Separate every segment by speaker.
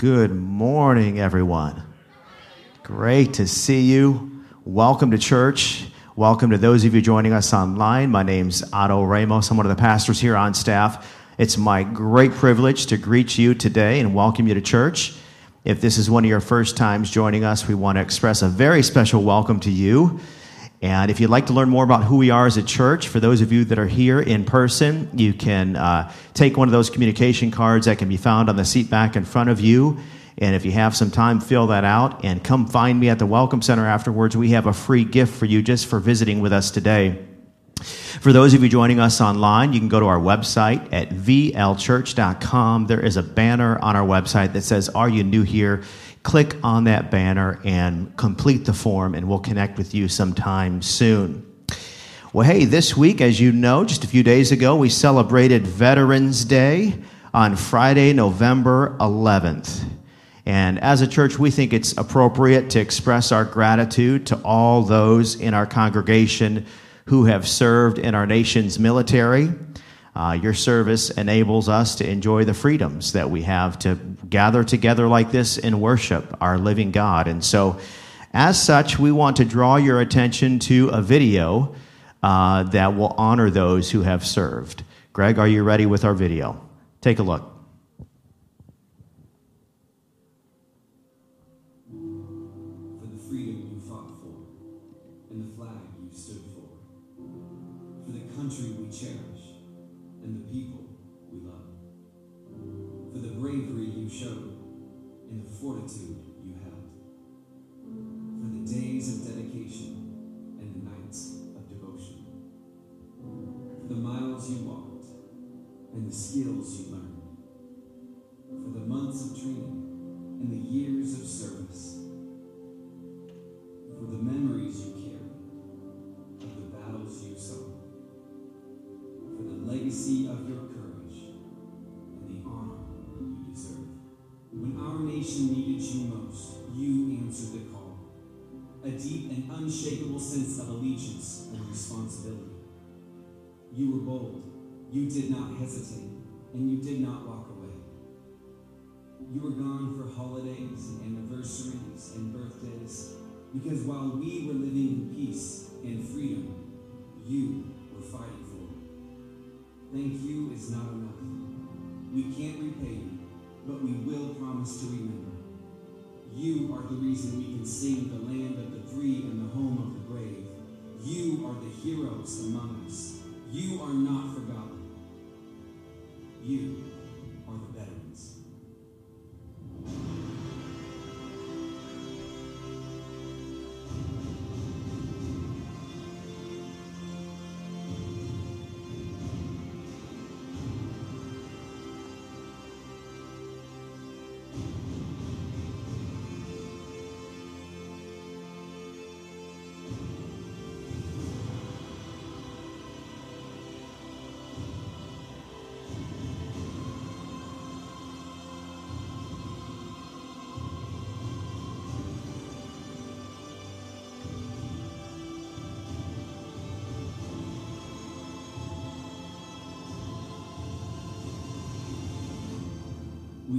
Speaker 1: Good morning, everyone. Great to see you. Welcome to church. Welcome to those of you joining us online. My name's Otto Ramos. I'm one of the pastors here on staff. It's my great privilege to greet you today and welcome you to church. If this is one of your first times joining us, we want to express a very special welcome to you. And if you'd like to learn more about who we are as a church, for those of you that are here in person, you can uh, take one of those communication cards that can be found on the seat back in front of you. And if you have some time, fill that out and come find me at the Welcome Center afterwards. We have a free gift for you just for visiting with us today. For those of you joining us online, you can go to our website at vlchurch.com. There is a banner on our website that says, Are you new here? Click on that banner and complete the form, and we'll connect with you sometime soon. Well, hey, this week, as you know, just a few days ago, we celebrated Veterans Day on Friday, November 11th. And as a church, we think it's appropriate to express our gratitude to all those in our congregation who have served in our nation's military uh, your service enables us to enjoy the freedoms that we have to gather together like this and worship our living God. And so, as such, we want to draw your attention to a video uh, that will honor those who have served. Greg, are you ready with our video? Take a look.
Speaker 2: And the skills you because while we were living in peace and freedom, you were fighting for it. Thank you is not enough. We can't repay you, but we will promise to remember. You are the reason we can sing the land of the free and the home of the brave. You are the heroes among us. You are not forgotten. You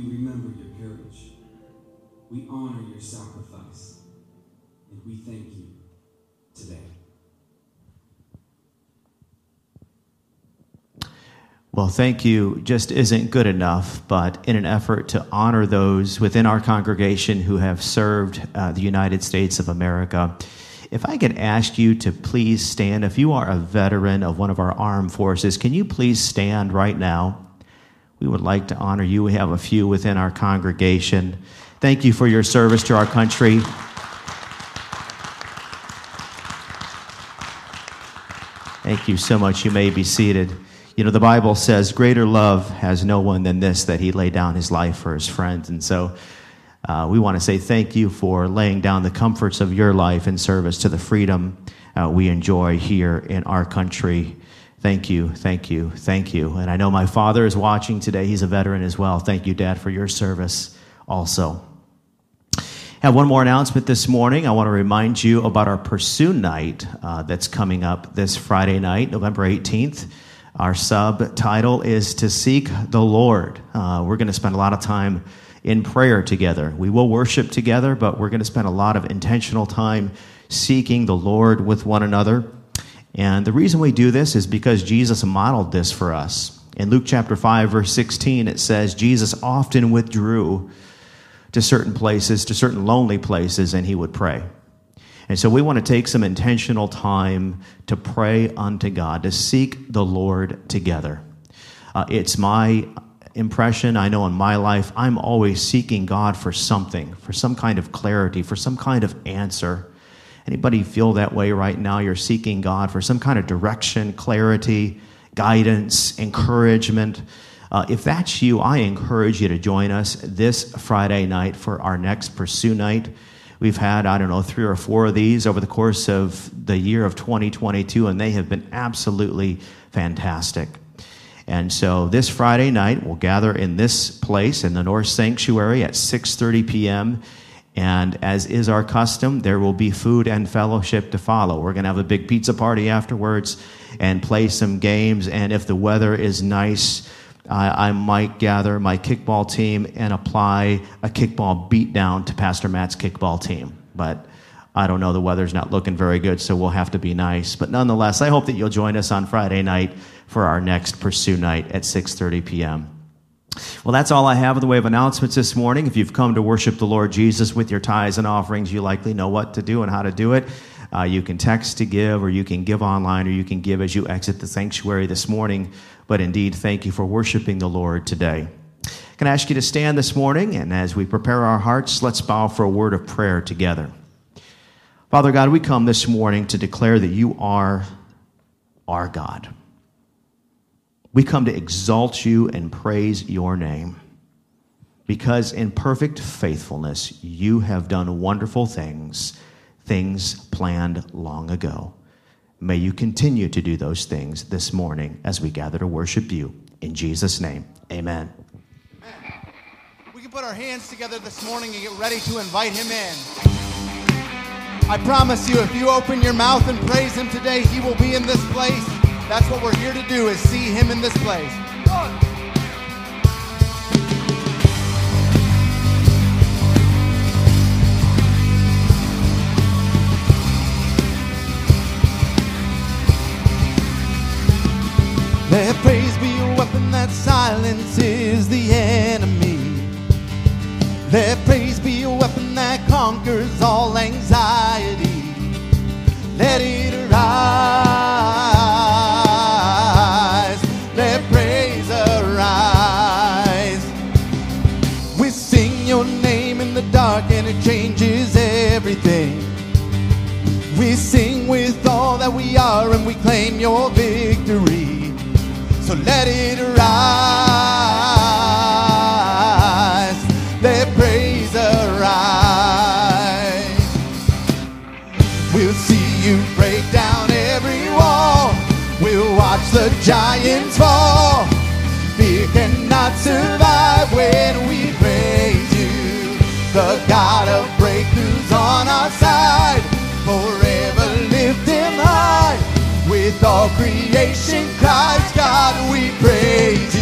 Speaker 2: We remember your courage. We honor your sacrifice. And we thank you today.
Speaker 1: Well, thank you just isn't good enough, but in an effort to honor those within our congregation who have served uh, the United States of America, if I could ask you to please stand, if you are a veteran of one of our armed forces, can you please stand right now? We would like to honor you. We have a few within our congregation. Thank you for your service to our country. Thank you so much. You may be seated. You know, the Bible says, Greater love has no one than this, that he laid down his life for his friends. And so uh, we want to say thank you for laying down the comforts of your life in service to the freedom uh, we enjoy here in our country. Thank you, thank you, thank you. And I know my father is watching today. He's a veteran as well. Thank you, Dad, for your service also. Have one more announcement this morning. I want to remind you about our Pursue Night uh, that's coming up this Friday night, November 18th. Our subtitle is To Seek the Lord. Uh, we're going to spend a lot of time in prayer together. We will worship together, but we're going to spend a lot of intentional time seeking the Lord with one another. And the reason we do this is because Jesus modeled this for us. In Luke chapter 5, verse 16, it says, Jesus often withdrew to certain places, to certain lonely places, and he would pray. And so we want to take some intentional time to pray unto God, to seek the Lord together. Uh, it's my impression, I know in my life, I'm always seeking God for something, for some kind of clarity, for some kind of answer. Anybody feel that way right now? You're seeking God for some kind of direction, clarity, guidance, encouragement. Uh, if that's you, I encourage you to join us this Friday night for our next Pursue Night. We've had, I don't know, three or four of these over the course of the year of 2022, and they have been absolutely fantastic. And so this Friday night, we'll gather in this place in the North Sanctuary at 6:30 p.m. And as is our custom, there will be food and fellowship to follow. We're going to have a big pizza party afterwards and play some games. And if the weather is nice, I, I might gather my kickball team and apply a kickball beatdown to Pastor Matt's kickball team. But I don't know, the weather's not looking very good, so we'll have to be nice. But nonetheless, I hope that you'll join us on Friday night for our next Pursue Night at 6:30 p.m. Well, that's all I have in the way of announcements this morning. If you've come to worship the Lord Jesus with your tithes and offerings, you likely know what to do and how to do it. Uh, you can text to give, or you can give online, or you can give as you exit the sanctuary this morning. But indeed, thank you for worshiping the Lord today. Can I ask you to stand this morning? And as we prepare our hearts, let's bow for a word of prayer together. Father God, we come this morning to declare that you are our God. We come to exalt you and praise your name because in perfect faithfulness you have done wonderful things, things planned long ago. May you continue to do those things this morning as we gather to worship you. In Jesus' name, amen.
Speaker 3: We can put our hands together this morning and get ready to invite him in. I promise you, if you open your mouth and praise him today, he will be in this place. That's what we're here to do is see him in this place. Let praise be a weapon that silences the enemy. Let praise be a weapon that conquers all anxiety. Let it arise. We are and we claim your victory. So let it arise. Let praise arise. We'll see you break down every wall. We'll watch the giants fall. All creation cries, God, we praise you.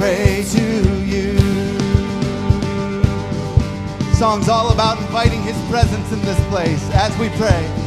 Speaker 3: pray to you. Song's all about inviting his presence in this place as we pray.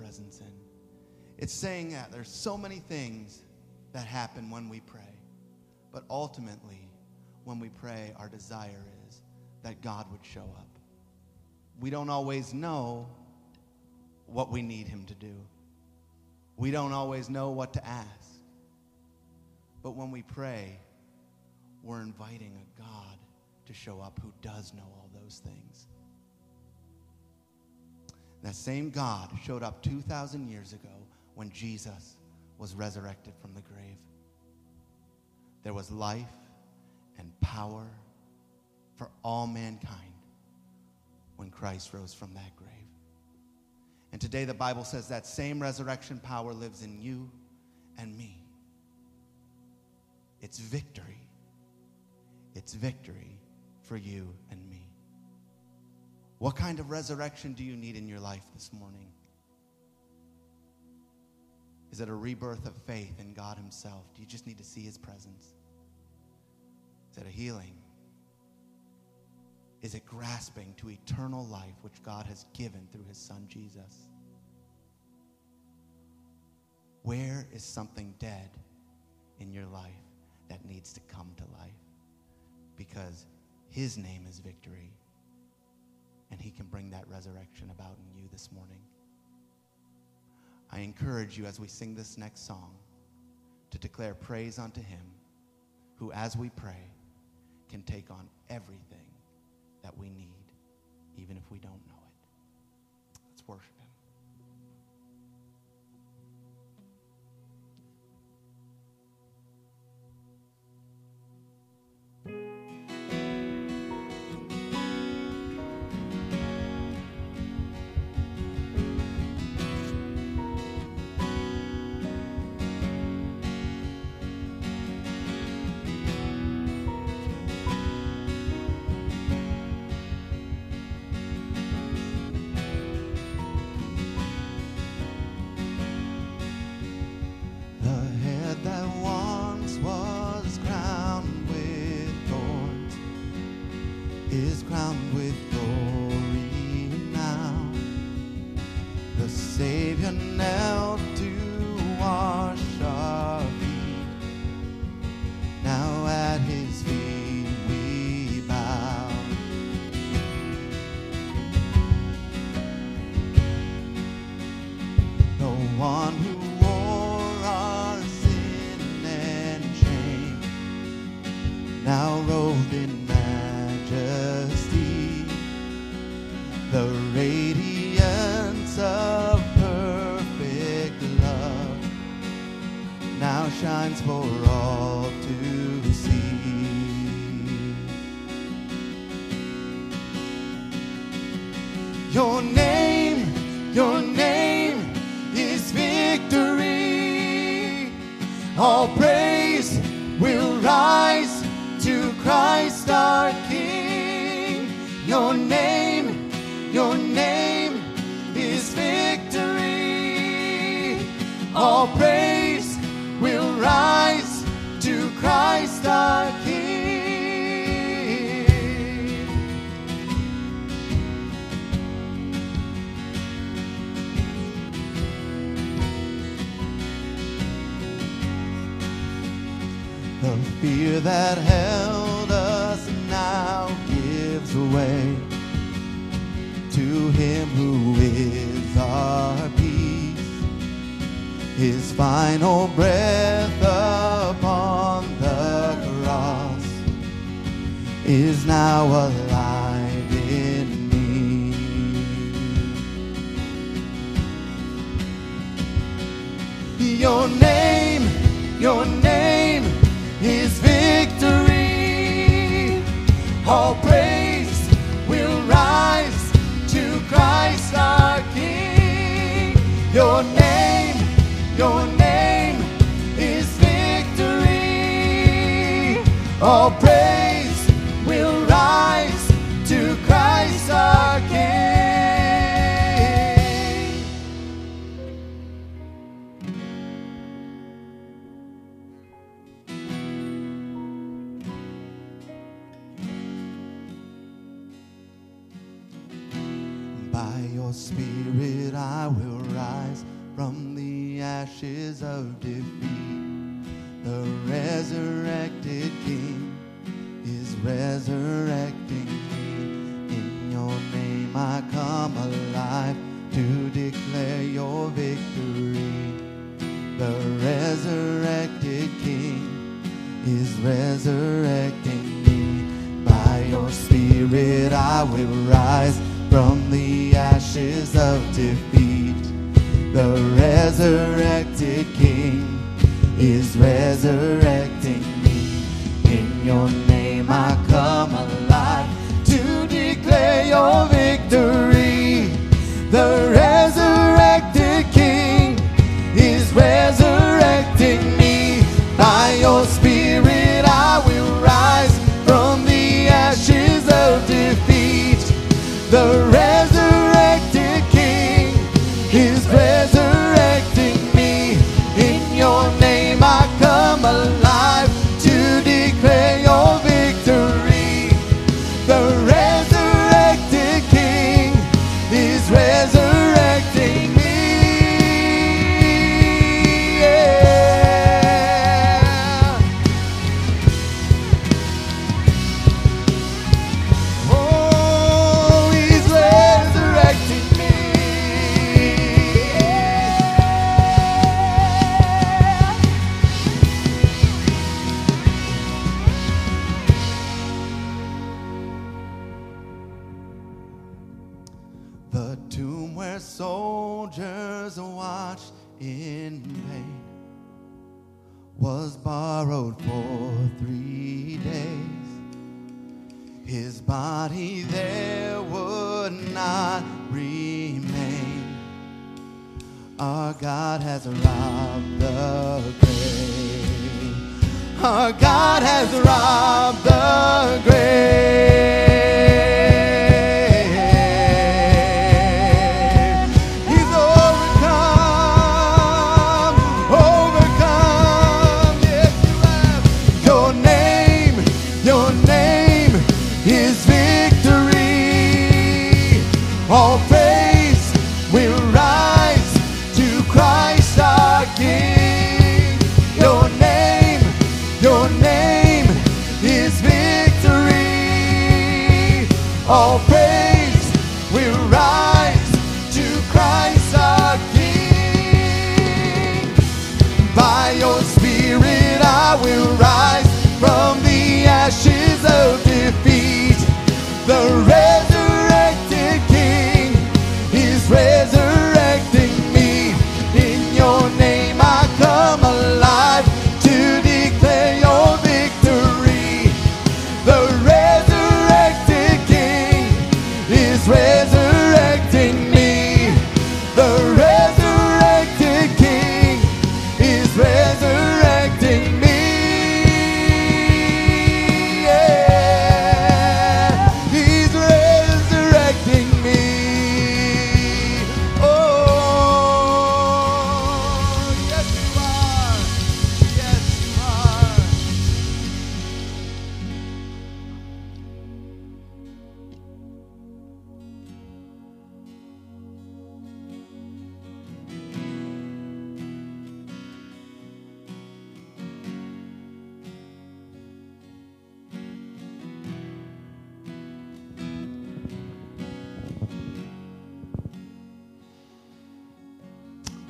Speaker 3: Presence in. It's saying that there's so many things that happen when we pray, but ultimately, when we pray, our desire is that God would show up. We don't always know what we need Him to do, we don't always know what to ask. But when we pray, we're inviting a God to show up who does know all those things. That same God showed up 2,000 years ago when Jesus was resurrected from the grave. There was life and power for all mankind when Christ rose from that grave. And today the Bible says that same resurrection power lives in you and me. It's victory. It's victory for you and. What kind of resurrection do you need in your life this morning? Is it a rebirth of faith in God Himself? Do you just need to see His presence? Is it a healing? Is it grasping to eternal life which God has given through His Son Jesus? Where is something dead in your life that needs to come to life? Because His name is victory, and He can bring that resurrection about in you this morning. I encourage you as we sing this next song to declare praise unto Him, who, as we pray, can take on everything that we need, even if we don't know it. Let's worship Him. The fear that held us now gives way to Him who is our peace. His final breath upon the cross is now alive in me. Your name, your name All praise will rise to Christ our King. Your name, your name is victory. All praise resurrecting me. In your name I come alive to declare your victory. The resurrected King is resurrecting me. By your spirit I will rise from the ashes of defeat. The resurrected King is resurrecting me. In your name I come alive to declare your victory. The resurrected King is resurrecting me. By your spirit I will rise from the ashes of defeat. The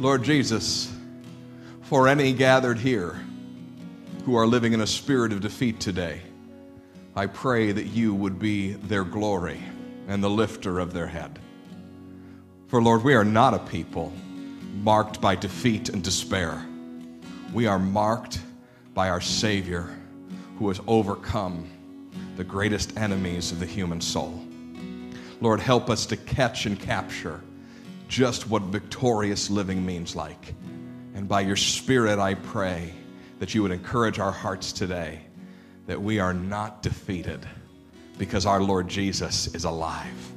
Speaker 4: Lord Jesus, for any gathered here who are living in a spirit of defeat today, I pray that you would be their glory and the lifter of their head. For Lord, we are not a people marked by defeat and despair. We are marked by our Savior who has overcome the greatest enemies of the human soul. Lord, help us to catch and capture just what victorious living means like. And by your Spirit, I pray that you would encourage our hearts today that we are not defeated because our Lord Jesus is alive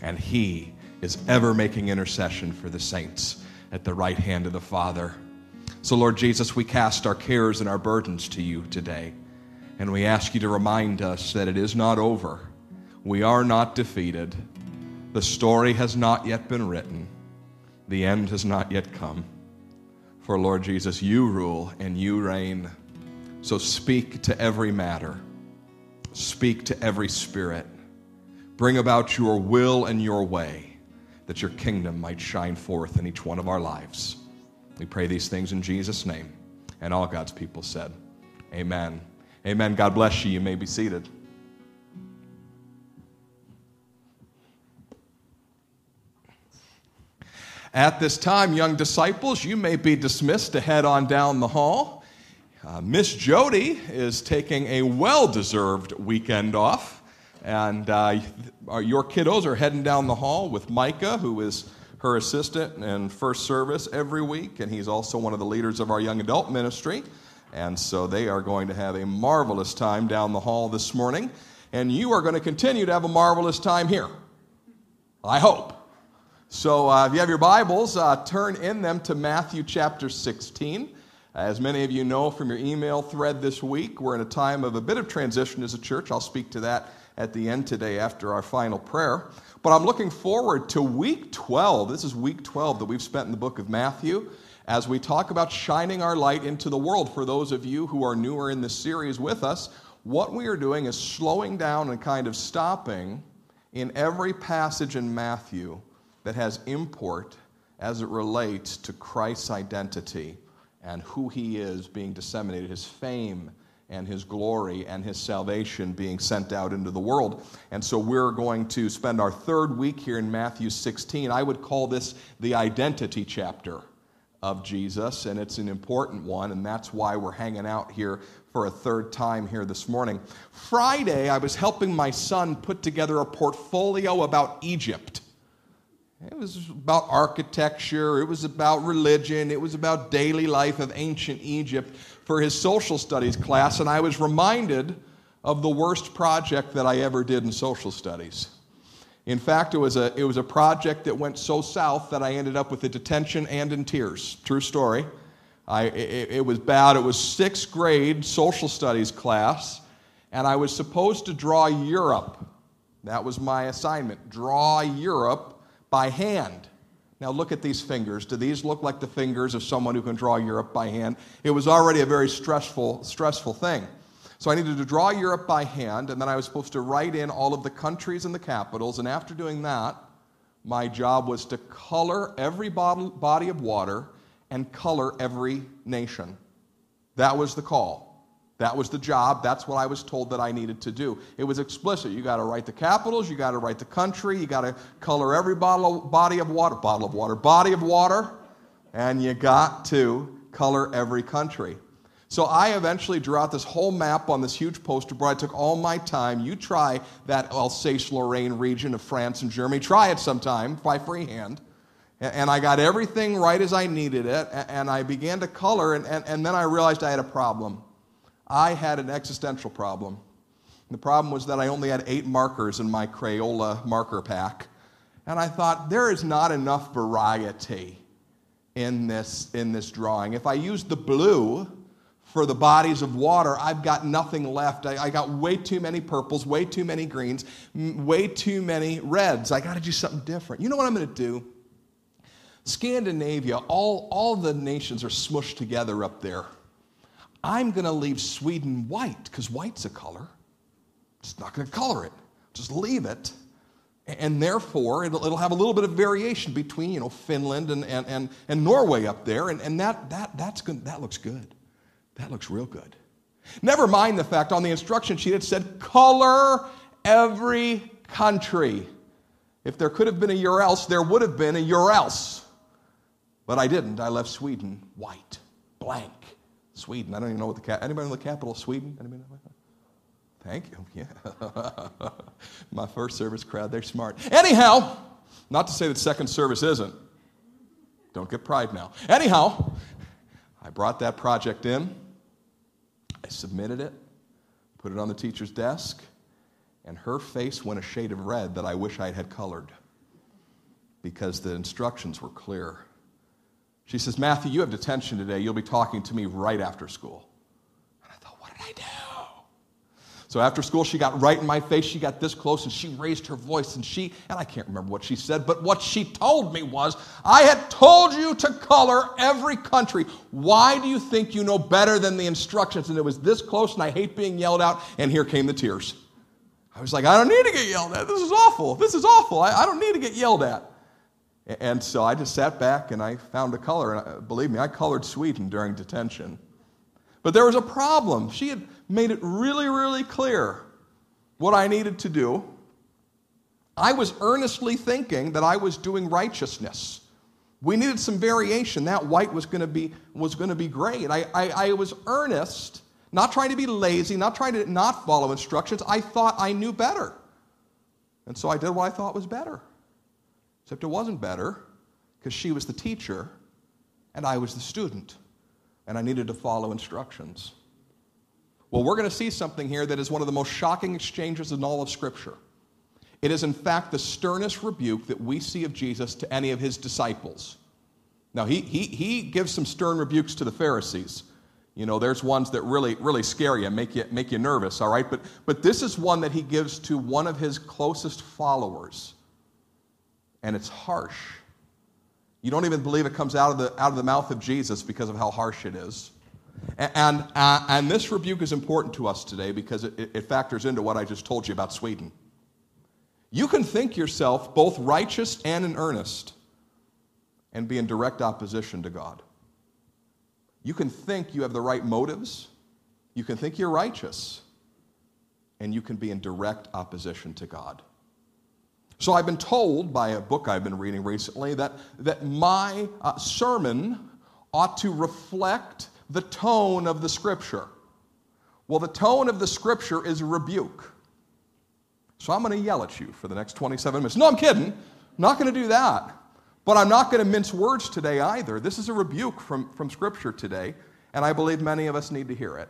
Speaker 4: and he is ever making intercession for the saints at the right hand of the Father. So, Lord Jesus, we cast our cares and our burdens to you today. And we ask you to remind us that it is not over. We are not defeated. The story has not yet been written, the end has not yet come. For Lord Jesus, you rule and you reign. So speak to every matter, speak to every spirit. Bring about your will and your way that your kingdom might shine forth in each one of our lives. We pray these things in Jesus' name. And all God's people said, Amen. Amen. God bless you. You may be seated. At this time, young disciples, you may be dismissed to head on down the hall. Uh, Miss Jody is taking a well deserved weekend off, and uh, your kiddos are heading down the hall with Micah, who is her assistant in first service every week, and he's also one of the leaders of our young adult ministry. And so they are going to have a marvelous time down the hall this morning, and you are going to continue to have a marvelous time here. I hope. So, uh, if you have your Bibles, uh, turn in them to Matthew chapter 16. As many of you know from your email thread this week, we're in a time of a bit of transition as a church. I'll speak to that at the end today after our final prayer. But I'm looking forward to week 12. This is week 12 that we've spent in the book of Matthew as we talk about shining our light into the world. For those of you who are newer in this series with us, what we are doing is slowing down and kind of stopping in every passage in Matthew that has import as it relates to Christ's identity and who he is being disseminated, his fame and his glory and his salvation being sent out into the world. And so we're going to spend our third week here in Matthew 16. I would call this the identity chapter of Jesus, and it's an important one, and that's why we're hanging out here for a third time here this morning. Friday, I was helping my son put together a portfolio about Egypt. It was about architecture, it was about religion, it was about daily life of ancient Egypt for his social studies class, and I was reminded of the worst project that I ever did in social studies. In fact, it was a, it was a project that went so south that I ended up with a detention and in tears. True story. I, it, it was bad. It was sixth grade social studies class, and I was supposed to draw Europe. That was my assignment draw Europe by hand. Now look at these fingers. Do these look like the fingers of someone who can draw Europe by hand? It was already a very stressful, stressful thing. So I needed to draw Europe by hand, and then I was supposed to write in all of the countries and the capitals. And after doing that, my job was to color every body of water and color every nation. That was the call. That was the job. That's what I was told that I needed to do. It was explicit. You got to write the capitals, you got to write the country, you got to color every bottle, body of water, bottle of water, body of water, and you got to color every country. So I eventually drew out this whole map on this huge poster board. I took all my time. You try that Alsace Lorraine region of France and Germany. Try it sometime by freehand. And I got everything right as I needed it. And I began to color, and, and, and then I realized I had a problem. I had an existential problem. The problem was that I only had eight markers in my Crayola marker pack. And I thought, there is not enough variety in this, in this drawing. If I use the blue for the bodies of water, I've got nothing left. I, I got way too many purples, way too many greens, way too many reds. I got to do something different. You know what I'm going to do? Scandinavia, all, all the nations are smushed together up there. I'm going to leave Sweden white because white's a color. Just not going to color it. Just leave it. And therefore, it'll, it'll have a little bit of variation between, you know, Finland and, and, and, and Norway up there. And, and that, that, that's good. that looks good. That looks real good. Never mind the fact on the instruction sheet it said, color every country. If there could have been a your else, there would have been a your else. But I didn't. I left Sweden white, blank. Sweden. I don't even know what the cap. Anybody know the capital of Sweden? Anybody know? Thank you. Yeah. My first service crowd, they're smart. Anyhow, not to say that second service isn't. Don't get pride now. Anyhow, I brought that project in. I submitted it, put it on the teacher's desk, and her face went a shade of red that I wish I had colored because the instructions were clear. She says, Matthew, you have detention today. You'll be talking to me right after school. And I thought, what did I do? So after school, she got right in my face. She got this close and she raised her voice and she, and I can't remember what she said, but what she told me was, I had told you to color every country. Why do you think you know better than the instructions? And it was this close and I hate being yelled out. And here came the tears. I was like, I don't need to get yelled at. This is awful. This is awful. I, I don't need to get yelled at. And so I just sat back and I found a color. And uh, believe me, I colored Sweden during detention. But there was a problem. She had made it really, really clear what I needed to do. I was earnestly thinking that I was doing righteousness. We needed some variation. That white was going to be, was going to be great. I, I, I was earnest, not trying to be lazy, not trying to not follow instructions. I thought I knew better. And so I did what I thought was better. Except it wasn't better because she was the teacher and I was the student and I needed to follow instructions. Well, we're going to see something here that is one of the most shocking exchanges in all of Scripture. It is, in fact, the sternest rebuke that we see of Jesus to any of his disciples. Now, he, he, he gives some stern rebukes to the Pharisees. You know, there's ones that really, really scare you, make you, make you nervous, all right? But, but this is one that he gives to one of his closest followers. And it's harsh. You don't even believe it comes out of the, out of the mouth of Jesus because of how harsh it is. And, uh, and this rebuke is important to us today because it, it factors into what I just told you about Sweden. You can think yourself both righteous and in earnest and be in direct opposition to God. You can think you have the right motives, you can think you're righteous, and you can be in direct opposition to God. So I've been told by a book I've been reading recently that, that my uh, sermon ought to reflect the tone of the scripture. Well, the tone of the scripture is a rebuke. So I'm going to yell at you for the next 27 minutes. No, I'm kidding. Not going to do that. But I'm not going to mince words today either. This is a rebuke from, from scripture today, and I believe many of us need to hear it.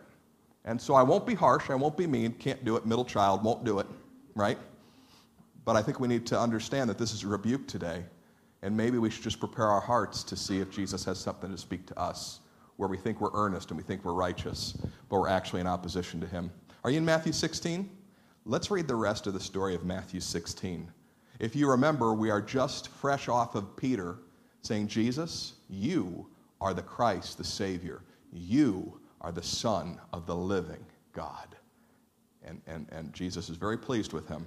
Speaker 4: And so I won't be harsh, I won't be mean, can't do it, middle child, won't do it, right? But I think we need to understand that this is a rebuke today. And maybe we should just prepare our hearts to see if Jesus has something to speak to us, where we think we're earnest and we think we're righteous, but we're actually in opposition to Him. Are you in Matthew 16? Let's read the rest of the story of Matthew 16. If you remember, we are just fresh off of Peter saying, Jesus, you are the Christ, the Savior. You are the Son of the living God. And, and, and Jesus is very pleased with him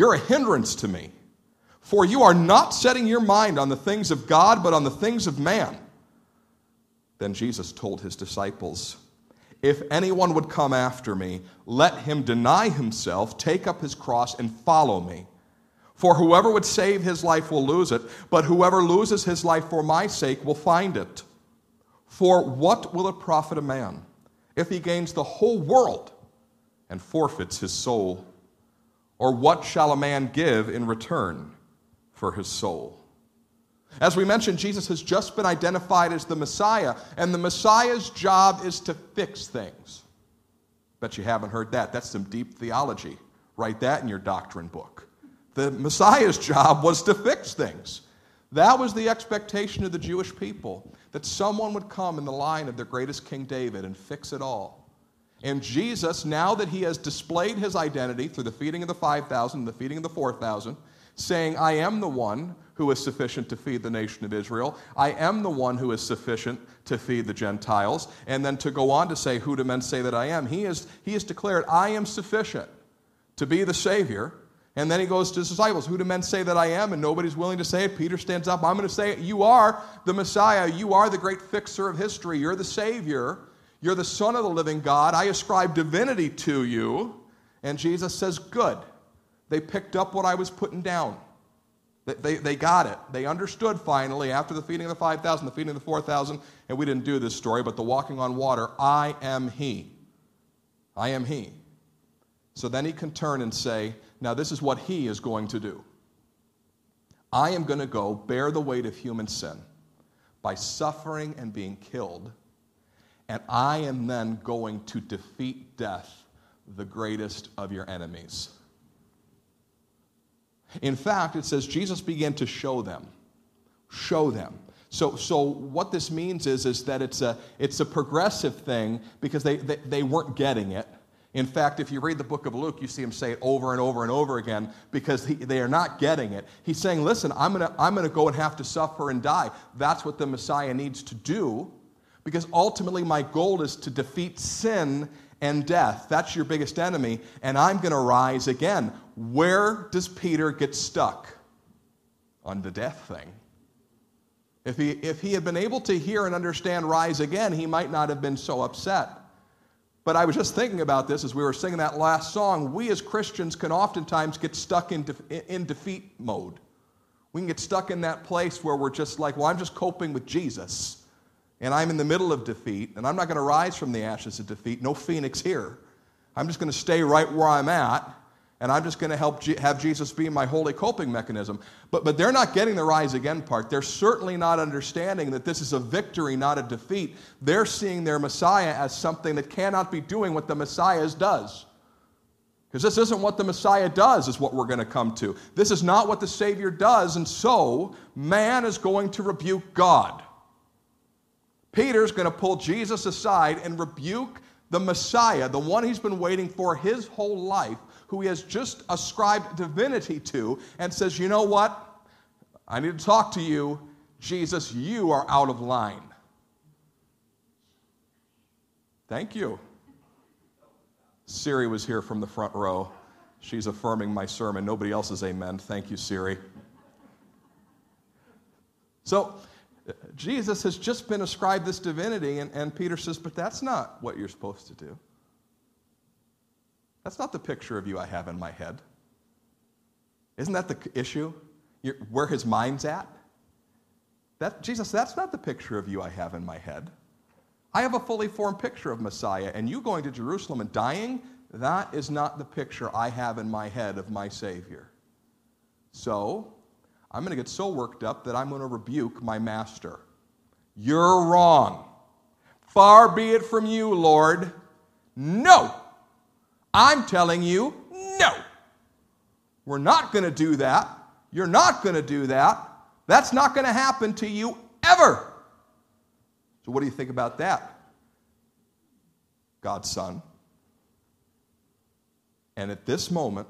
Speaker 4: You're a hindrance to me, for you are not setting your mind on the things of God, but on the things of man. Then Jesus told his disciples, If anyone would come after me, let him deny himself, take up his cross, and follow me. For whoever would save his life will lose it, but whoever loses his life for my sake will find it. For what will it profit a man if he gains the whole world and forfeits his soul? Or what shall a man give in return for his soul? As we mentioned, Jesus has just been identified as the Messiah, and the Messiah's job is to fix things. Bet you haven't heard that. That's some deep theology. Write that in your doctrine book. The Messiah's job was to fix things. That was the expectation of the Jewish people that someone would come in the line of their greatest King David and fix it all. And Jesus, now that he has displayed his identity through the feeding of the 5,000 and the feeding of the 4,000, saying, I am the one who is sufficient to feed the nation of Israel. I am the one who is sufficient to feed the Gentiles. And then to go on to say, Who do men say that I am? He has, he has declared, I am sufficient to be the Savior. And then he goes to his disciples, Who do men say that I am? And nobody's willing to say it. Peter stands up, I'm going to say it. You are the Messiah. You are the great fixer of history. You're the Savior. You're the Son of the living God. I ascribe divinity to you. And Jesus says, Good. They picked up what I was putting down. They, they, they got it. They understood finally after the feeding of the 5,000, the feeding of the 4,000, and we didn't do this story, but the walking on water I am He. I am He. So then he can turn and say, Now this is what he is going to do. I am going to go bear the weight of human sin by suffering and being killed, and I am then going to defeat death, the greatest of your enemies. In fact, it says Jesus began to show them. Show them. So, so what this means is, is that it's a, it's a progressive thing because they, they, they weren't getting it. In fact, if you read the book of Luke, you see him say it over and over and over again because he, they are not getting it. He's saying, Listen, I'm going to I'm going to go and have to suffer and die. That's what the Messiah needs to do because ultimately my goal is to defeat sin and death. That's your biggest enemy, and I'm going to rise again. Where does Peter get stuck? On the death thing. If he, if he had been able to hear and understand rise again, he might not have been so upset. But I was just thinking about this as we were singing that last song. We as Christians can oftentimes get stuck in, de- in defeat mode. We can get stuck in that place where we're just like, well, I'm just coping with Jesus. And I'm in the middle of defeat, and I'm not going to rise from the ashes of defeat. No phoenix here. I'm just going to stay right where I'm at and I'm just going to help G- have Jesus be my holy coping mechanism. But, but they're not getting the rise again part. They're certainly not understanding that this is a victory, not a defeat. They're seeing their Messiah as something that cannot be doing what the Messiah does. Because this isn't what the Messiah does, is what we're going to come to. This is not what the Savior does, and so man is going to rebuke God. Peter's going to pull Jesus aside and rebuke the Messiah, the one he's been waiting for his whole life, who he has just ascribed divinity to, and says, You know what? I need to talk to you. Jesus, you are out of line. Thank you. Siri was here from the front row. She's affirming my sermon. Nobody else is amen. Thank you, Siri. So, Jesus has just been ascribed this divinity, and, and Peter says, But that's not what you're supposed to do. That's not the picture of you I have in my head. Isn't that the issue? You're, where his mind's at? That, Jesus, that's not the picture of you I have in my head. I have a fully formed picture of Messiah, and you going to Jerusalem and dying, that is not the picture I have in my head of my Savior. So, I'm going to get so worked up that I'm going to rebuke my master. You're wrong. Far be it from you, Lord. No. I'm telling you, no. We're not going to do that. You're not going to do that. That's not going to happen to you ever. So, what do you think about that? God's Son. And at this moment,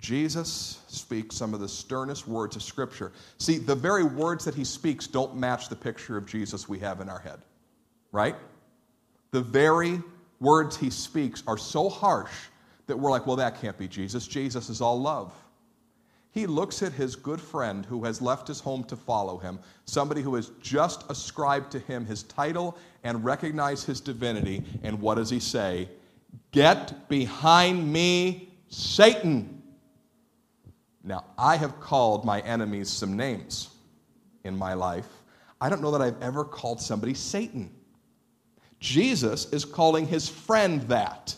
Speaker 4: Jesus speaks some of the sternest words of Scripture. See, the very words that he speaks don't match the picture of Jesus we have in our head, right? The very words he speaks are so harsh that we're like, well, that can't be Jesus. Jesus is all love. He looks at his good friend who has left his home to follow him, somebody who has just ascribed to him his title and recognized his divinity, and what does he say? Get behind me, Satan. Now, I have called my enemies some names in my life. I don't know that I've ever called somebody Satan. Jesus is calling his friend that.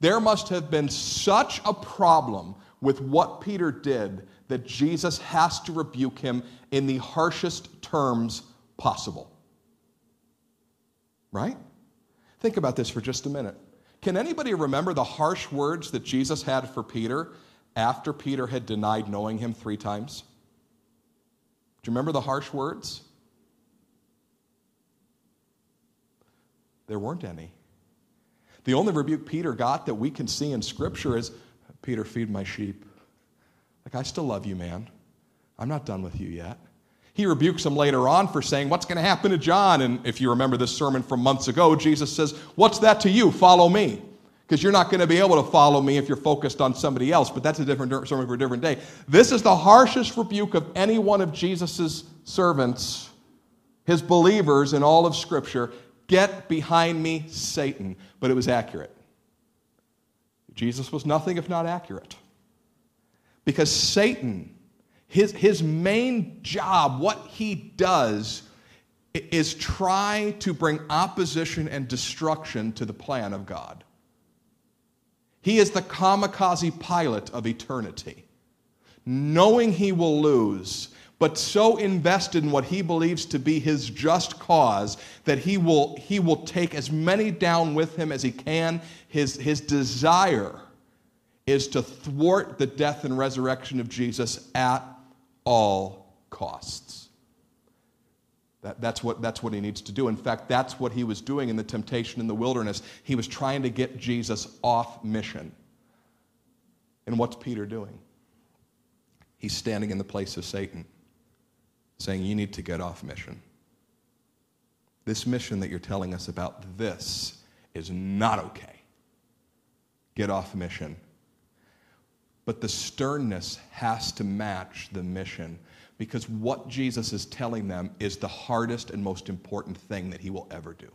Speaker 4: There must have been such a problem with what Peter did that Jesus has to rebuke him in the harshest terms possible. Right? Think about this for just a minute. Can anybody remember the harsh words that Jesus had for Peter after Peter had denied knowing him three times? Do you remember the harsh words? There weren't any. The only rebuke Peter got that we can see in Scripture is Peter, feed my sheep. Like, I still love you, man. I'm not done with you yet. He rebukes him later on for saying, What's going to happen to John? And if you remember this sermon from months ago, Jesus says, What's that to you? Follow me. Because you're not going to be able to follow me if you're focused on somebody else, but that's a different sermon for a different day. This is the harshest rebuke of any one of Jesus' servants, his believers in all of Scripture. Get behind me, Satan. But it was accurate. Jesus was nothing if not accurate. Because Satan, his, his main job, what he does, is try to bring opposition and destruction to the plan of God. He is the kamikaze pilot of eternity, knowing he will lose, but so invested in what he believes to be his just cause that he will, he will take as many down with him as he can. His, his desire is to thwart the death and resurrection of Jesus at all costs. That, that's, what, that's what he needs to do. In fact, that's what he was doing in the temptation in the wilderness. He was trying to get Jesus off mission. And what's Peter doing? He's standing in the place of Satan, saying, You need to get off mission. This mission that you're telling us about, this is not okay. Get off mission. But the sternness has to match the mission because what Jesus is telling them is the hardest and most important thing that he will ever do.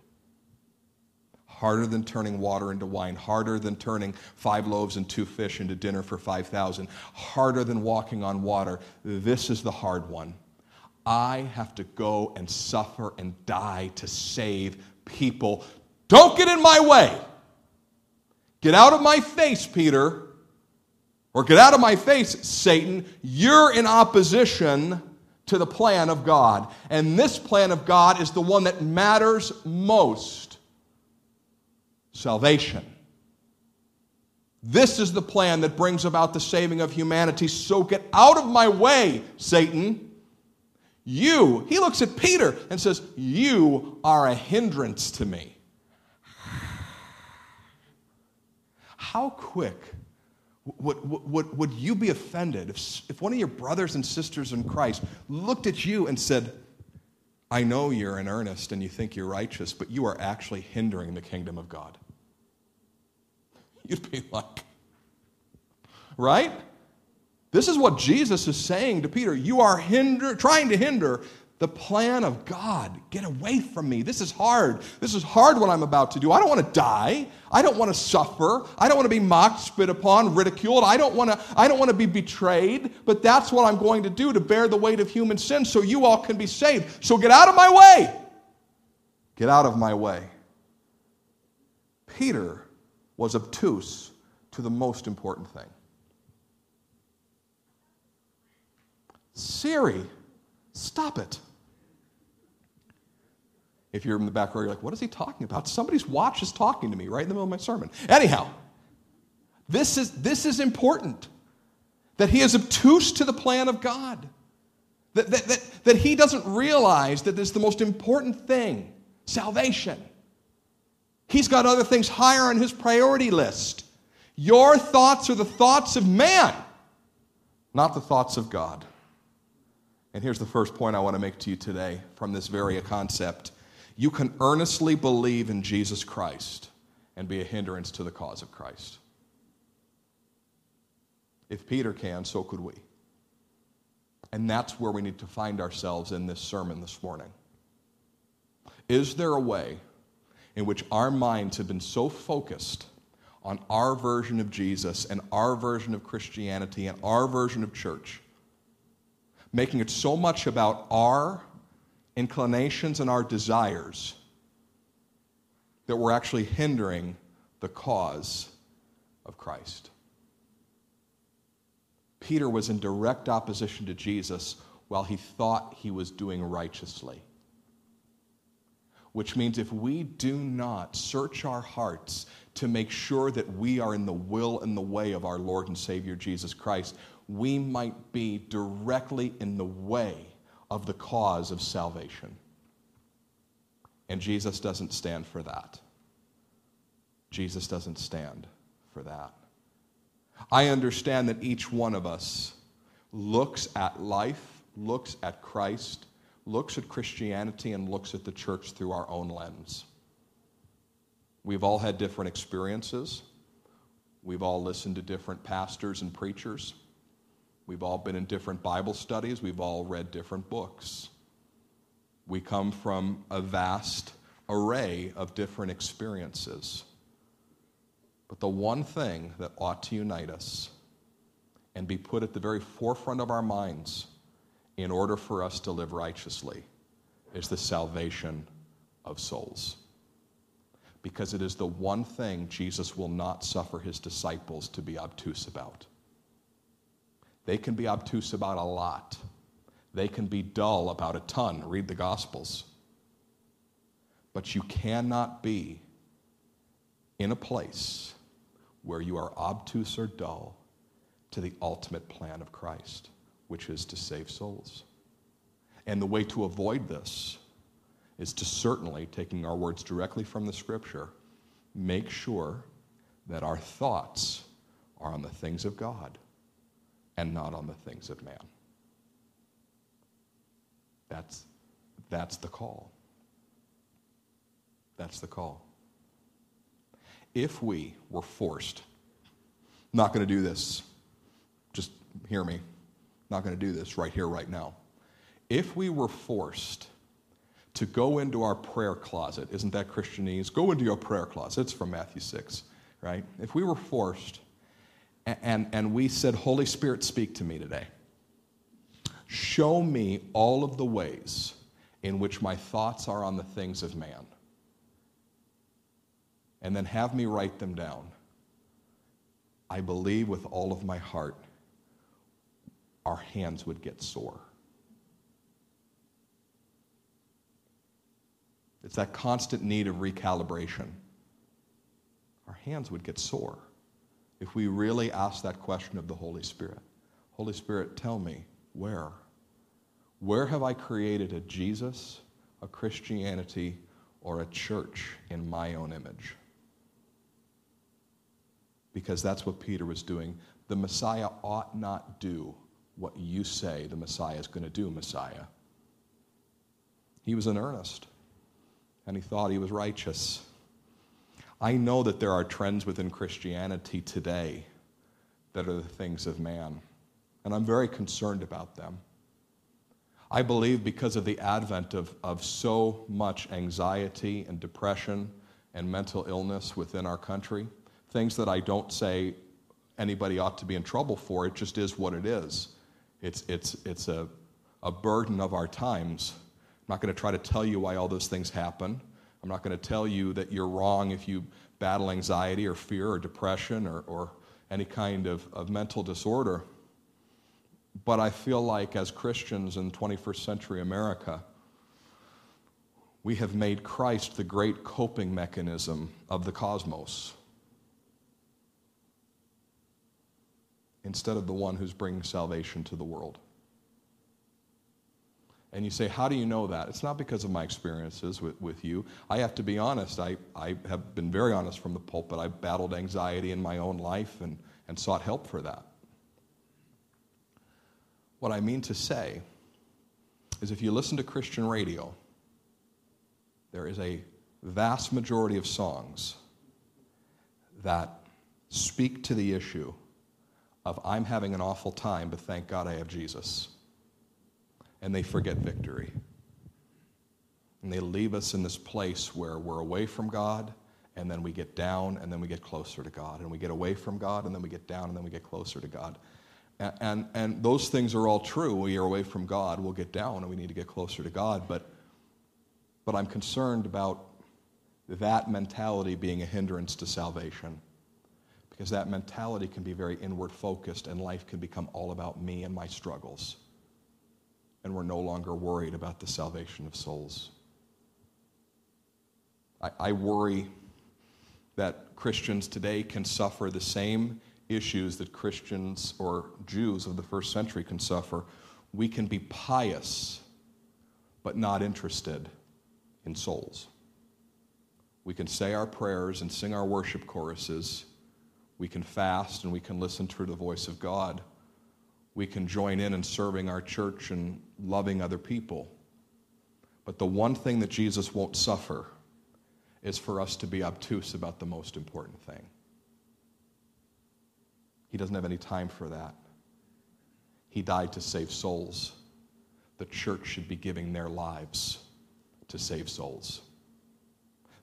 Speaker 4: Harder than turning water into wine, harder than turning five loaves and two fish into dinner for 5,000, harder than walking on water. This is the hard one. I have to go and suffer and die to save people. Don't get in my way. Get out of my face, Peter. Or get out of my face, Satan. You're in opposition to the plan of God. And this plan of God is the one that matters most salvation. This is the plan that brings about the saving of humanity. So get out of my way, Satan. You, he looks at Peter and says, You are a hindrance to me. How quick would, would, would you be offended if, if one of your brothers and sisters in Christ looked at you and said, I know you're in earnest and you think you're righteous, but you are actually hindering the kingdom of God? You'd be like, right? This is what Jesus is saying to Peter. You are hinder, trying to hinder the plan of God. Get away from me. This is hard. This is hard what I'm about to do. I don't want to die. I don't want to suffer. I don't want to be mocked, spit upon, ridiculed. I don't want to I don't want to be betrayed, but that's what I'm going to do to bear the weight of human sin so you all can be saved. So get out of my way. Get out of my way. Peter was obtuse to the most important thing. Siri, stop it. If you're in the back row, you're like, what is he talking about? Somebody's watch is talking to me right in the middle of my sermon. Anyhow, this is, this is important that he is obtuse to the plan of God, that, that, that, that he doesn't realize that this is the most important thing salvation. He's got other things higher on his priority list. Your thoughts are the thoughts of man, not the thoughts of God. And here's the first point I want to make to you today from this very concept you can earnestly believe in Jesus Christ and be a hindrance to the cause of Christ. If Peter can, so could we. And that's where we need to find ourselves in this sermon this morning. Is there a way in which our minds have been so focused on our version of Jesus and our version of Christianity and our version of church, making it so much about our inclinations and our desires that we're actually hindering the cause of Christ. Peter was in direct opposition to Jesus while he thought he was doing righteously. Which means if we do not search our hearts to make sure that we are in the will and the way of our Lord and Savior Jesus Christ, we might be directly in the way of the cause of salvation. And Jesus doesn't stand for that. Jesus doesn't stand for that. I understand that each one of us looks at life, looks at Christ, looks at Christianity, and looks at the church through our own lens. We've all had different experiences. We've all listened to different pastors and preachers. We've all been in different Bible studies, we've all read different books. We come from a vast array of different experiences. But the one thing that ought to unite us and be put at the very forefront of our minds in order for us to live righteously is the salvation of souls. because it is the one thing Jesus will not suffer his disciples to be obtuse about. They can be obtuse about a lot, they can be dull about a ton. Read the Gospels. But you cannot be in a place where you are obtuse or dull to the ultimate plan of Christ, which is to save souls. And the way to avoid this is to certainly, taking our words directly from the scripture, make sure that our thoughts are on the things of God and not on the things of man. That's, that's the call. That's the call. If we were forced, not going to do this, just hear me, not going to do this right here, right now. If we were forced to go into our prayer closet, isn't that Christianese? Go into your prayer closet. It's from Matthew 6, right? If we were forced and, and, we said, Holy Spirit, speak to me today, show me all of the ways in which my thoughts are on the things of man and then have me write them down. I believe with all of my heart our hands would get sore. It's that constant need of recalibration. Our hands would get sore if we really ask that question of the Holy Spirit. Holy Spirit, tell me where? Where have I created a Jesus, a Christianity, or a church in my own image? because that's what Peter was doing. The Messiah ought not do what you say the Messiah is going to do, Messiah. He was in earnest, and he thought he was righteous. I know that there are trends within Christianity today that are the things of man, and I'm very concerned about them. I believe because of the advent of, of so much anxiety and depression and mental illness within our country, things that I don't say anybody ought to be in trouble for. It just is what it is. It's, it's, it's a, a burden of our times. I'm not going to try to tell you why all those things happen. I'm not going to tell you that you're wrong if you battle anxiety or fear or depression or, or any kind of, of mental disorder. But I feel like as Christians in 21st century America, we have made Christ the great coping mechanism of the cosmos. instead of the one who's bringing salvation to the world. And you say, How do you know that? It's not because of my experiences with, with you. I have to be honest. I, I have been very honest from the pulpit. I've battled anxiety in my own life and, and sought help for that. What I mean to say is if you listen to Christian radio, there is a vast majority of songs that speak to the issue of I'm having an awful time, but thank God I have Jesus. And they forget victory. And they leave us in this place where we're away from God, and then we get down, and then we get closer to God. And we get away from God, and then we get down, and then we get closer to God. And, and, and those things are all true. We are away from God, we'll get down, and we need to get closer to God. But, but I'm concerned about that mentality being a hindrance to salvation because that mentality can be very inward focused and life can become all about me and my struggles. And we're no longer worried about the salvation of souls. I, I worry that Christians today can suffer the same issues that Christians or Jews of the first century can suffer. We can be pious, but not interested in souls. We can say our prayers and sing our worship choruses we can fast and we can listen to the voice of God. We can join in in serving our church and loving other people. But the one thing that Jesus won't suffer is for us to be obtuse about the most important thing. He doesn't have any time for that. He died to save souls. The church should be giving their lives to save souls.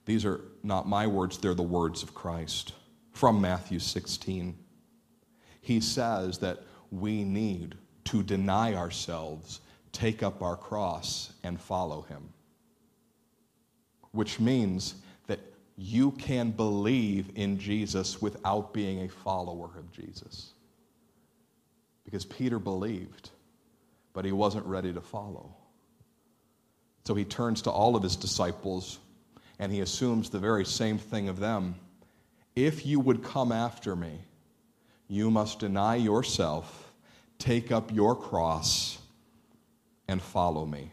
Speaker 4: These are not my words, they're the words of Christ from Matthew 16. He says that we need to deny ourselves, take up our cross, and follow him. Which means that you can believe in Jesus without being a follower of Jesus. Because Peter believed, but he wasn't ready to follow. So he turns to all of his disciples and he assumes the very same thing of them. If you would come after me, you must deny yourself, take up your cross, and follow me.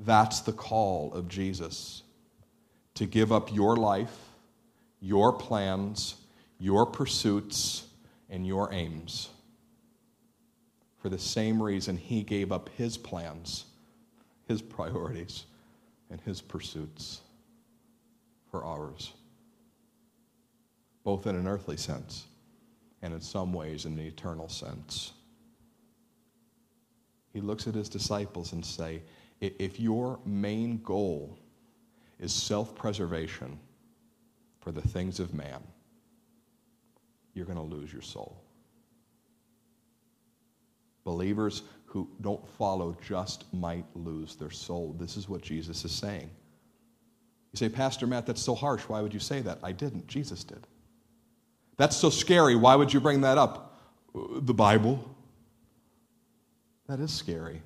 Speaker 4: That's the call of Jesus to give up your life, your plans, your pursuits, and your aims. For the same reason he gave up his plans, his priorities, and his pursuits for ours, both in an earthly sense and in some ways in an eternal sense. He looks at his disciples and say, if your main goal is self-preservation for the things of man, you're going to lose your soul. Believers who don't follow just might lose their soul. This is what Jesus is saying. You say, Pastor Matt, that's so harsh. Why would you say that? I didn't. Jesus did. That's so scary. Why would you bring that up? The Bible. That is scary.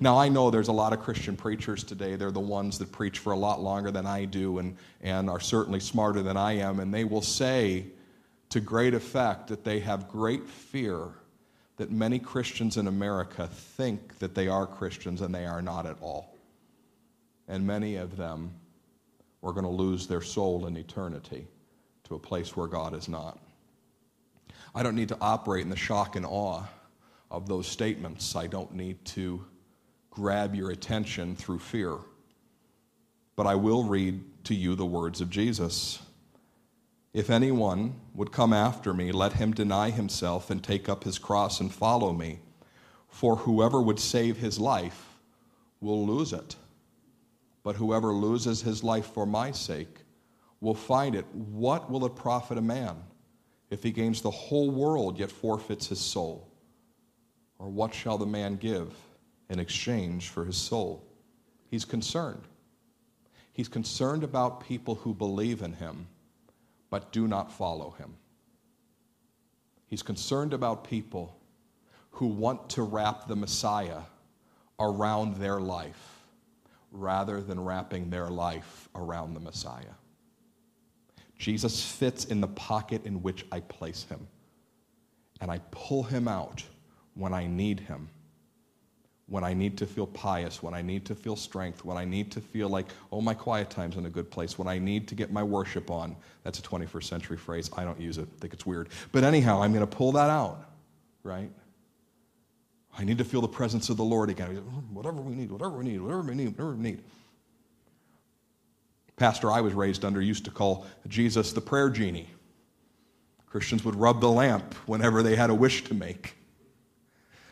Speaker 4: Now, I know there's a lot of Christian preachers today. They're the ones that preach for a lot longer than I do and, and are certainly smarter than I am. And they will say to great effect that they have great fear that many Christians in America think that they are Christians and they are not at all. And many of them are going to lose their soul in eternity to a place where God is not. I don't need to operate in the shock and awe of those statements. I don't need to grab your attention through fear. But I will read to you the words of Jesus. If anyone would come after me, let him deny himself and take up his cross and follow me. For whoever would save his life will lose it. But whoever loses his life for my sake will find it. What will it profit a man if he gains the whole world yet forfeits his soul? Or what shall the man give in exchange for his soul? He's concerned. He's concerned about people who believe in him but do not follow him. He's concerned about people who want to wrap the Messiah around their life rather than wrapping their life around the Messiah. Jesus fits in the pocket in which I place him, and I pull him out when I need him when I need to feel pious, when I need to feel strength, when I need to feel like, oh, my quiet time's in a good place, when I need to get my worship on. That's a 21st century phrase. I don't use it, I think it's weird. But anyhow, I'm going to pull that out, right? I need to feel the presence of the Lord again. Whatever we need, whatever we need, whatever we need, whatever we need. Pastor I was raised under used to call Jesus the prayer genie. Christians would rub the lamp whenever they had a wish to make.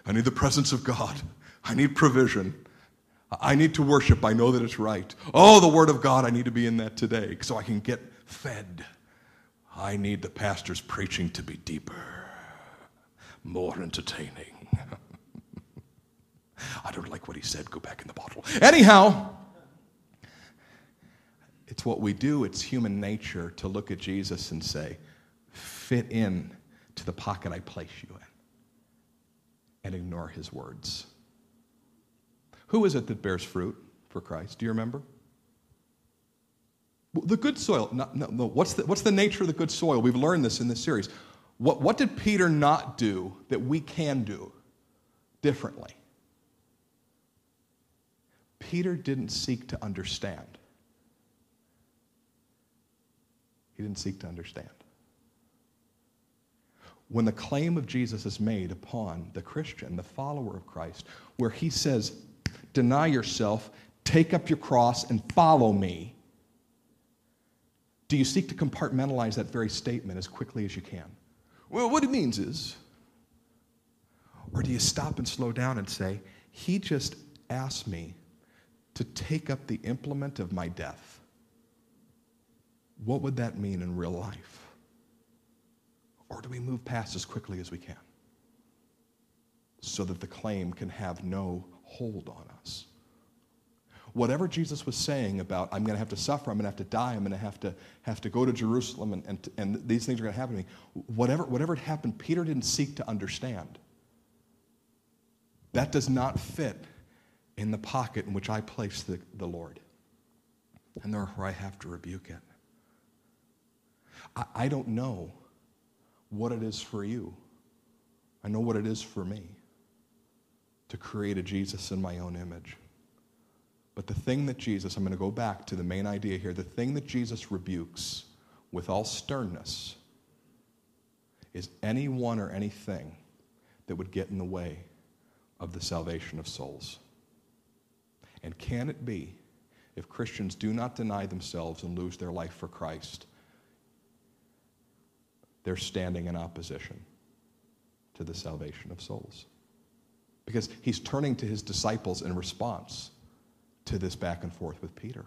Speaker 4: I need the presence of God. I need provision. I need to worship. I know that it's right. Oh, the Word of God, I need to be in that today so I can get fed. I need the pastor's preaching to be deeper, more entertaining. I don't like what he said. Go back in the bottle. Anyhow, it's what we do. It's human nature to look at Jesus and say, fit in to the pocket I place you in, and ignore his words. Who is it that bears fruit for Christ? Do you remember? The good soil. No, no, no. What's, the, what's the nature of the good soil? We've learned this in this series. What, what did Peter not do that we can do differently? Peter didn't seek to understand. He didn't seek to understand. When the claim of Jesus is made upon the Christian, the follower of Christ, where he says, deny yourself, take up your cross, and follow me. Do you seek to compartmentalize that very statement as quickly as you can? Well, what it means is, or do you stop and slow down and say, He just asked me to take up the implement of my death? What would that mean in real life? Or do we move past as quickly as we can so that the claim can have no hold on us. whatever Jesus was saying about, I'm going to have to suffer, I'm going to have to die, I'm going to have to, have to go to Jerusalem, and, and, and these things are going to happen to me, whatever, whatever had happened, Peter didn't seek to understand. That does not fit in the pocket in which I place the, the Lord. And therefore, I have to rebuke it. I, don't know what it is for you. I know what it is for me to create a Jesus in my own image. But the thing that Jesus, I'm going to go back to the main idea here, the thing that Jesus rebukes with all sternness is anyone or anything that would get in the way of the salvation of souls. And can it be, if Christians do not deny themselves and lose their life for Christ, they're standing in opposition to the salvation of souls? Because he's turning to his disciples in response to this back and forth with Peter.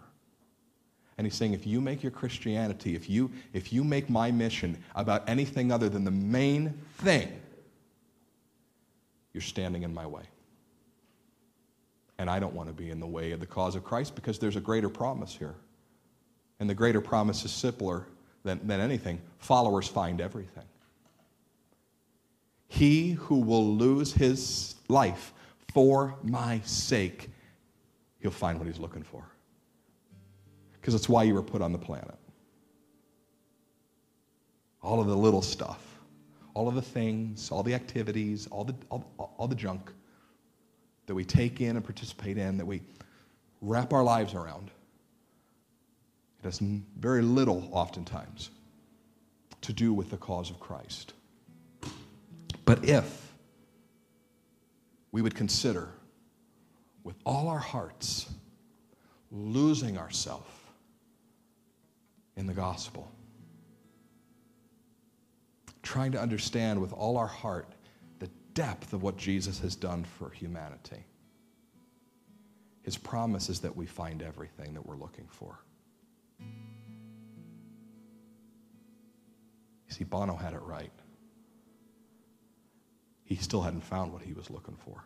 Speaker 4: And he's saying, if you make your Christianity, if you, if you make my mission about anything other than the main thing, you're standing in my way. And I don't want to be in the way of the cause of Christ because there's a greater promise here. And the greater promise is simpler than, than anything followers find everything. He who will lose his life for my sake, he'll find what he's looking for. Because it's why you were put on the planet. All of the little stuff, all of the things, all the activities, all the, all, all the junk that we take in and participate in, that we wrap our lives around. It has very little, oftentimes, to do with the cause of Christ. But if we would consider with all our hearts losing ourselves in the gospel, trying to understand with all our heart the depth of what Jesus has done for humanity. His promise is that we find everything that we're looking for. See, Bono had it right. He still hadn't found what he was looking for.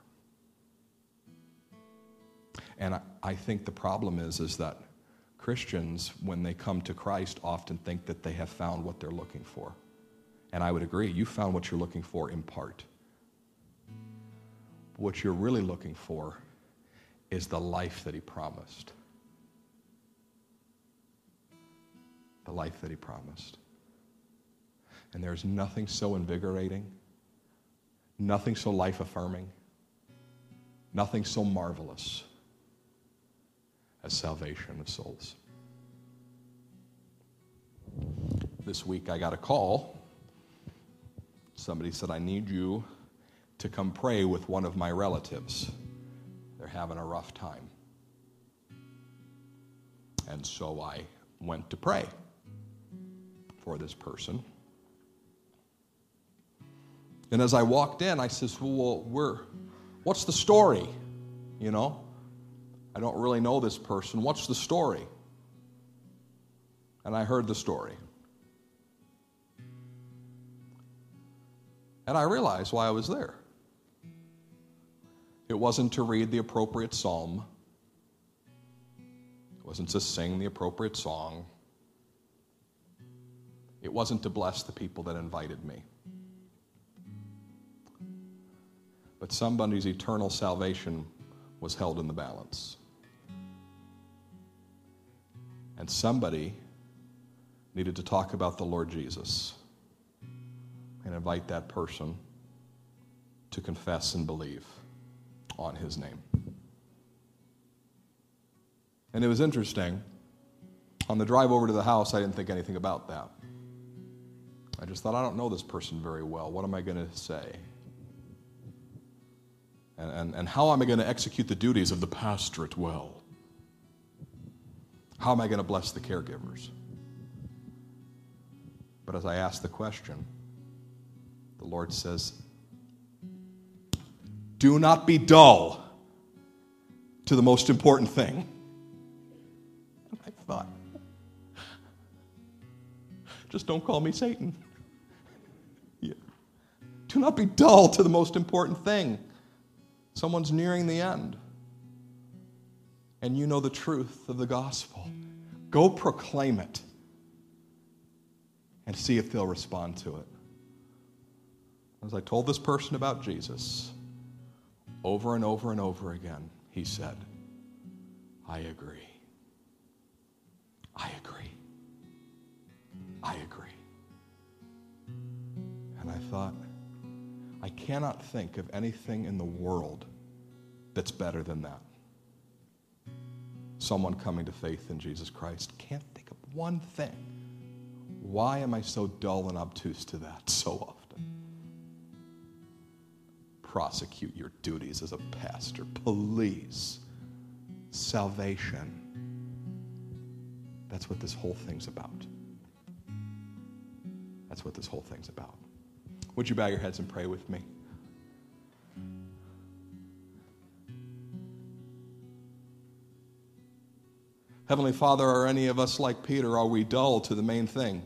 Speaker 4: And I, I think the problem is, is that Christians, when they come to Christ, often think that they have found what they're looking for. And I would agree, you found what you're looking for in part. What you're really looking for is the life that he promised. The life that he promised. And there's nothing so invigorating, nothing so life affirming, nothing so marvelous as salvation of souls. This week I got a call. Somebody said, I need you to come pray with one of my relatives. They're having a rough time. And so I went to pray for this person. And as I walked in, I says, Well, we're, what's the story? You know, I don't really know this person. What's the story? And I heard the story. And I realized why I was there. It wasn't to read the appropriate psalm, it wasn't to sing the appropriate song, it wasn't to bless the people that invited me. But somebody's eternal salvation was held in the balance. And somebody needed to talk about the Lord Jesus and invite that person to confess and believe on his name. And it was interesting. On the drive over to the house, I didn't think anything about that. I just thought, I don't know this person very well. What am I going to say? And, and, and how am I going to execute the duties of the pastorate well? How am I going to bless the caregivers? But as I ask the question, the Lord says, do not be dull to the most important thing. I thought, just don't call me Satan. Yeah. Do not be dull to the most important thing. Someone's nearing the end. and you know the truth of the gospel. Go proclaim it and see if they'll respond to it. As I told this person about Jesus, over and over and over again, he said, I agree. I agree. I agree. And I thought, I cannot think of anything in the world that's better than that. Someone coming to faith in Jesus Christ. Can't think of one thing. Why am I so dull and obtuse to that so often? Prosecute your duties as a pastor, please. Salvation. That's what this whole thing's about. That's what this whole thing's about. Would you bow your heads and pray with me? Heavenly Father, are any of us like Peter? Are we dull to the main thing?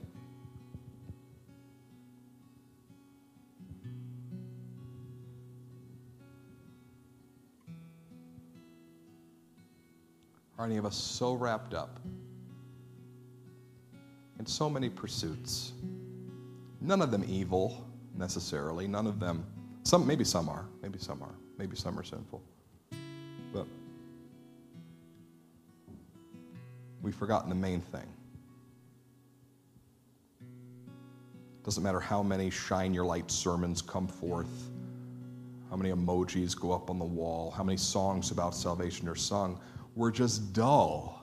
Speaker 4: Are any of us so wrapped up in so many pursuits? None of them evil necessarily, none of them, some, maybe some are, maybe some are, maybe some are sinful. But we've forgotten the main thing. Doesn't matter how many shine your light sermons come forth, how many emojis go up on the wall, how many songs about salvation are sung. We're just dull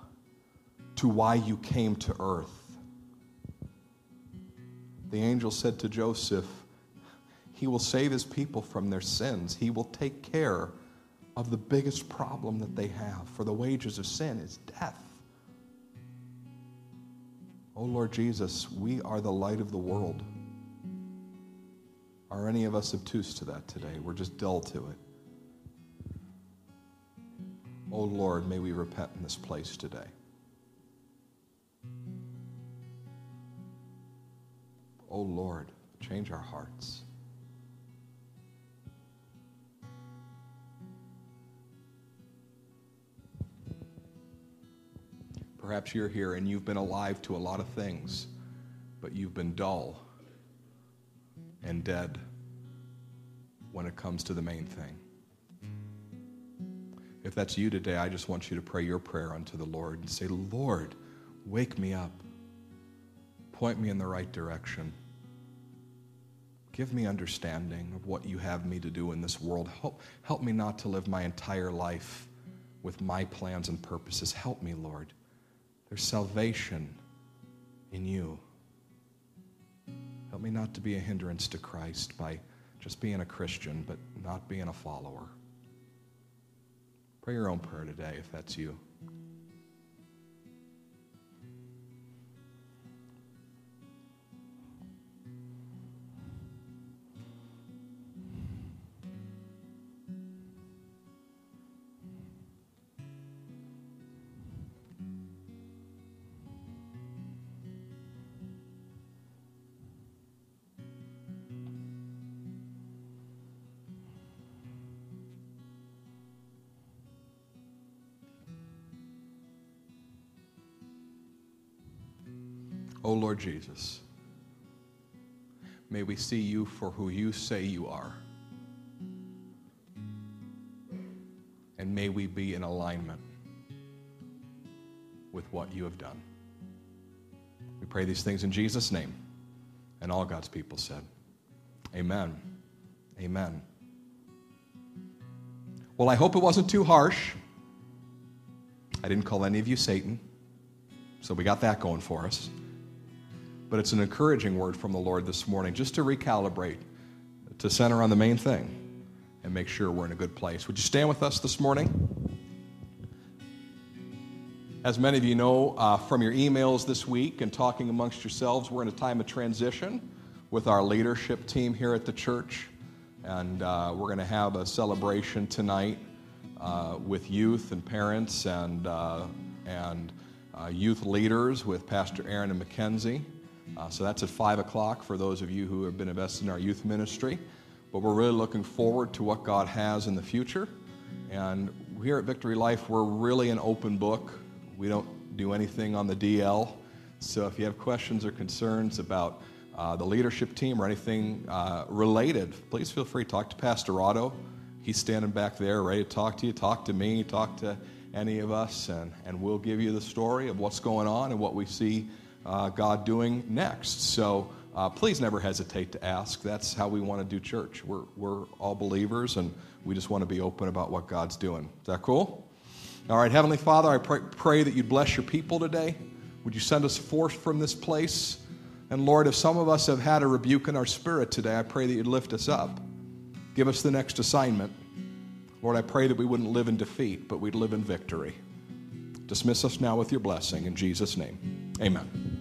Speaker 4: to why you came to earth. The angel said to Joseph, He will save his people from their sins. He will take care of the biggest problem that they have, for the wages of sin is death. Oh Lord Jesus, we are the light of the world. Are any of us obtuse to that today? We're just dull to it. Oh Lord, may we repent in this place today. Oh Lord, change our hearts. Perhaps you're here and you've been alive to a lot of things, but you've been dull and dead when it comes to the main thing. If that's you today, I just want you to pray your prayer unto the Lord and say, Lord, wake me up. Point me in the right direction. Give me understanding of what you have me to do in this world. Help, help me not to live my entire life with my plans and purposes. Help me, Lord. There's salvation in you. Help me not to be a hindrance to Christ by just being a Christian, but not being a follower. Pray your own prayer today if that's you. O Lord Jesus, may we see you for who you say you are. And may we be in alignment with what you have done. We pray these things in Jesus' name. And all God's people said, Amen. Amen. Well, I hope it wasn't too harsh. I didn't call any of you Satan, so we got that going for us. But it's an encouraging word from the Lord this morning, just to recalibrate, to center on the main thing, and make sure we're in a good place. Would you stand with us this morning? As many of you know uh, from your emails this week and talking amongst yourselves, we're in a time of transition with our leadership team here at the church. And uh, we're going to have a celebration tonight uh, with youth and parents and, uh, and uh, youth leaders with Pastor Aaron and Mackenzie. Uh, so that's at 5 o'clock for those of you who have been invested in our youth ministry. But we're really looking forward to what God has in the future. And here at Victory Life, we're really an open book. We don't do anything on the DL. So if you have questions or concerns about uh, the leadership team or anything uh, related, please feel free to talk to Pastor Otto. He's standing back there ready to talk to you, talk to me, talk to any of us, and, and we'll give you the story of what's going on and what we see uh, God doing next. So uh, please never hesitate to ask. That's how we want to do church. We're, we're all believers, and we just want to be open about what God's doing. Is that cool? All right, Heavenly Father, I pray, pray that you'd bless your people today. Would you send us forth from this place? And Lord, if some of us have had a rebuke in our spirit today, I pray that you'd lift us up. Give us the next assignment. Lord, I pray that we wouldn't live in defeat, but we'd live in victory. Dismiss us now with your blessing. In Jesus' name, amen.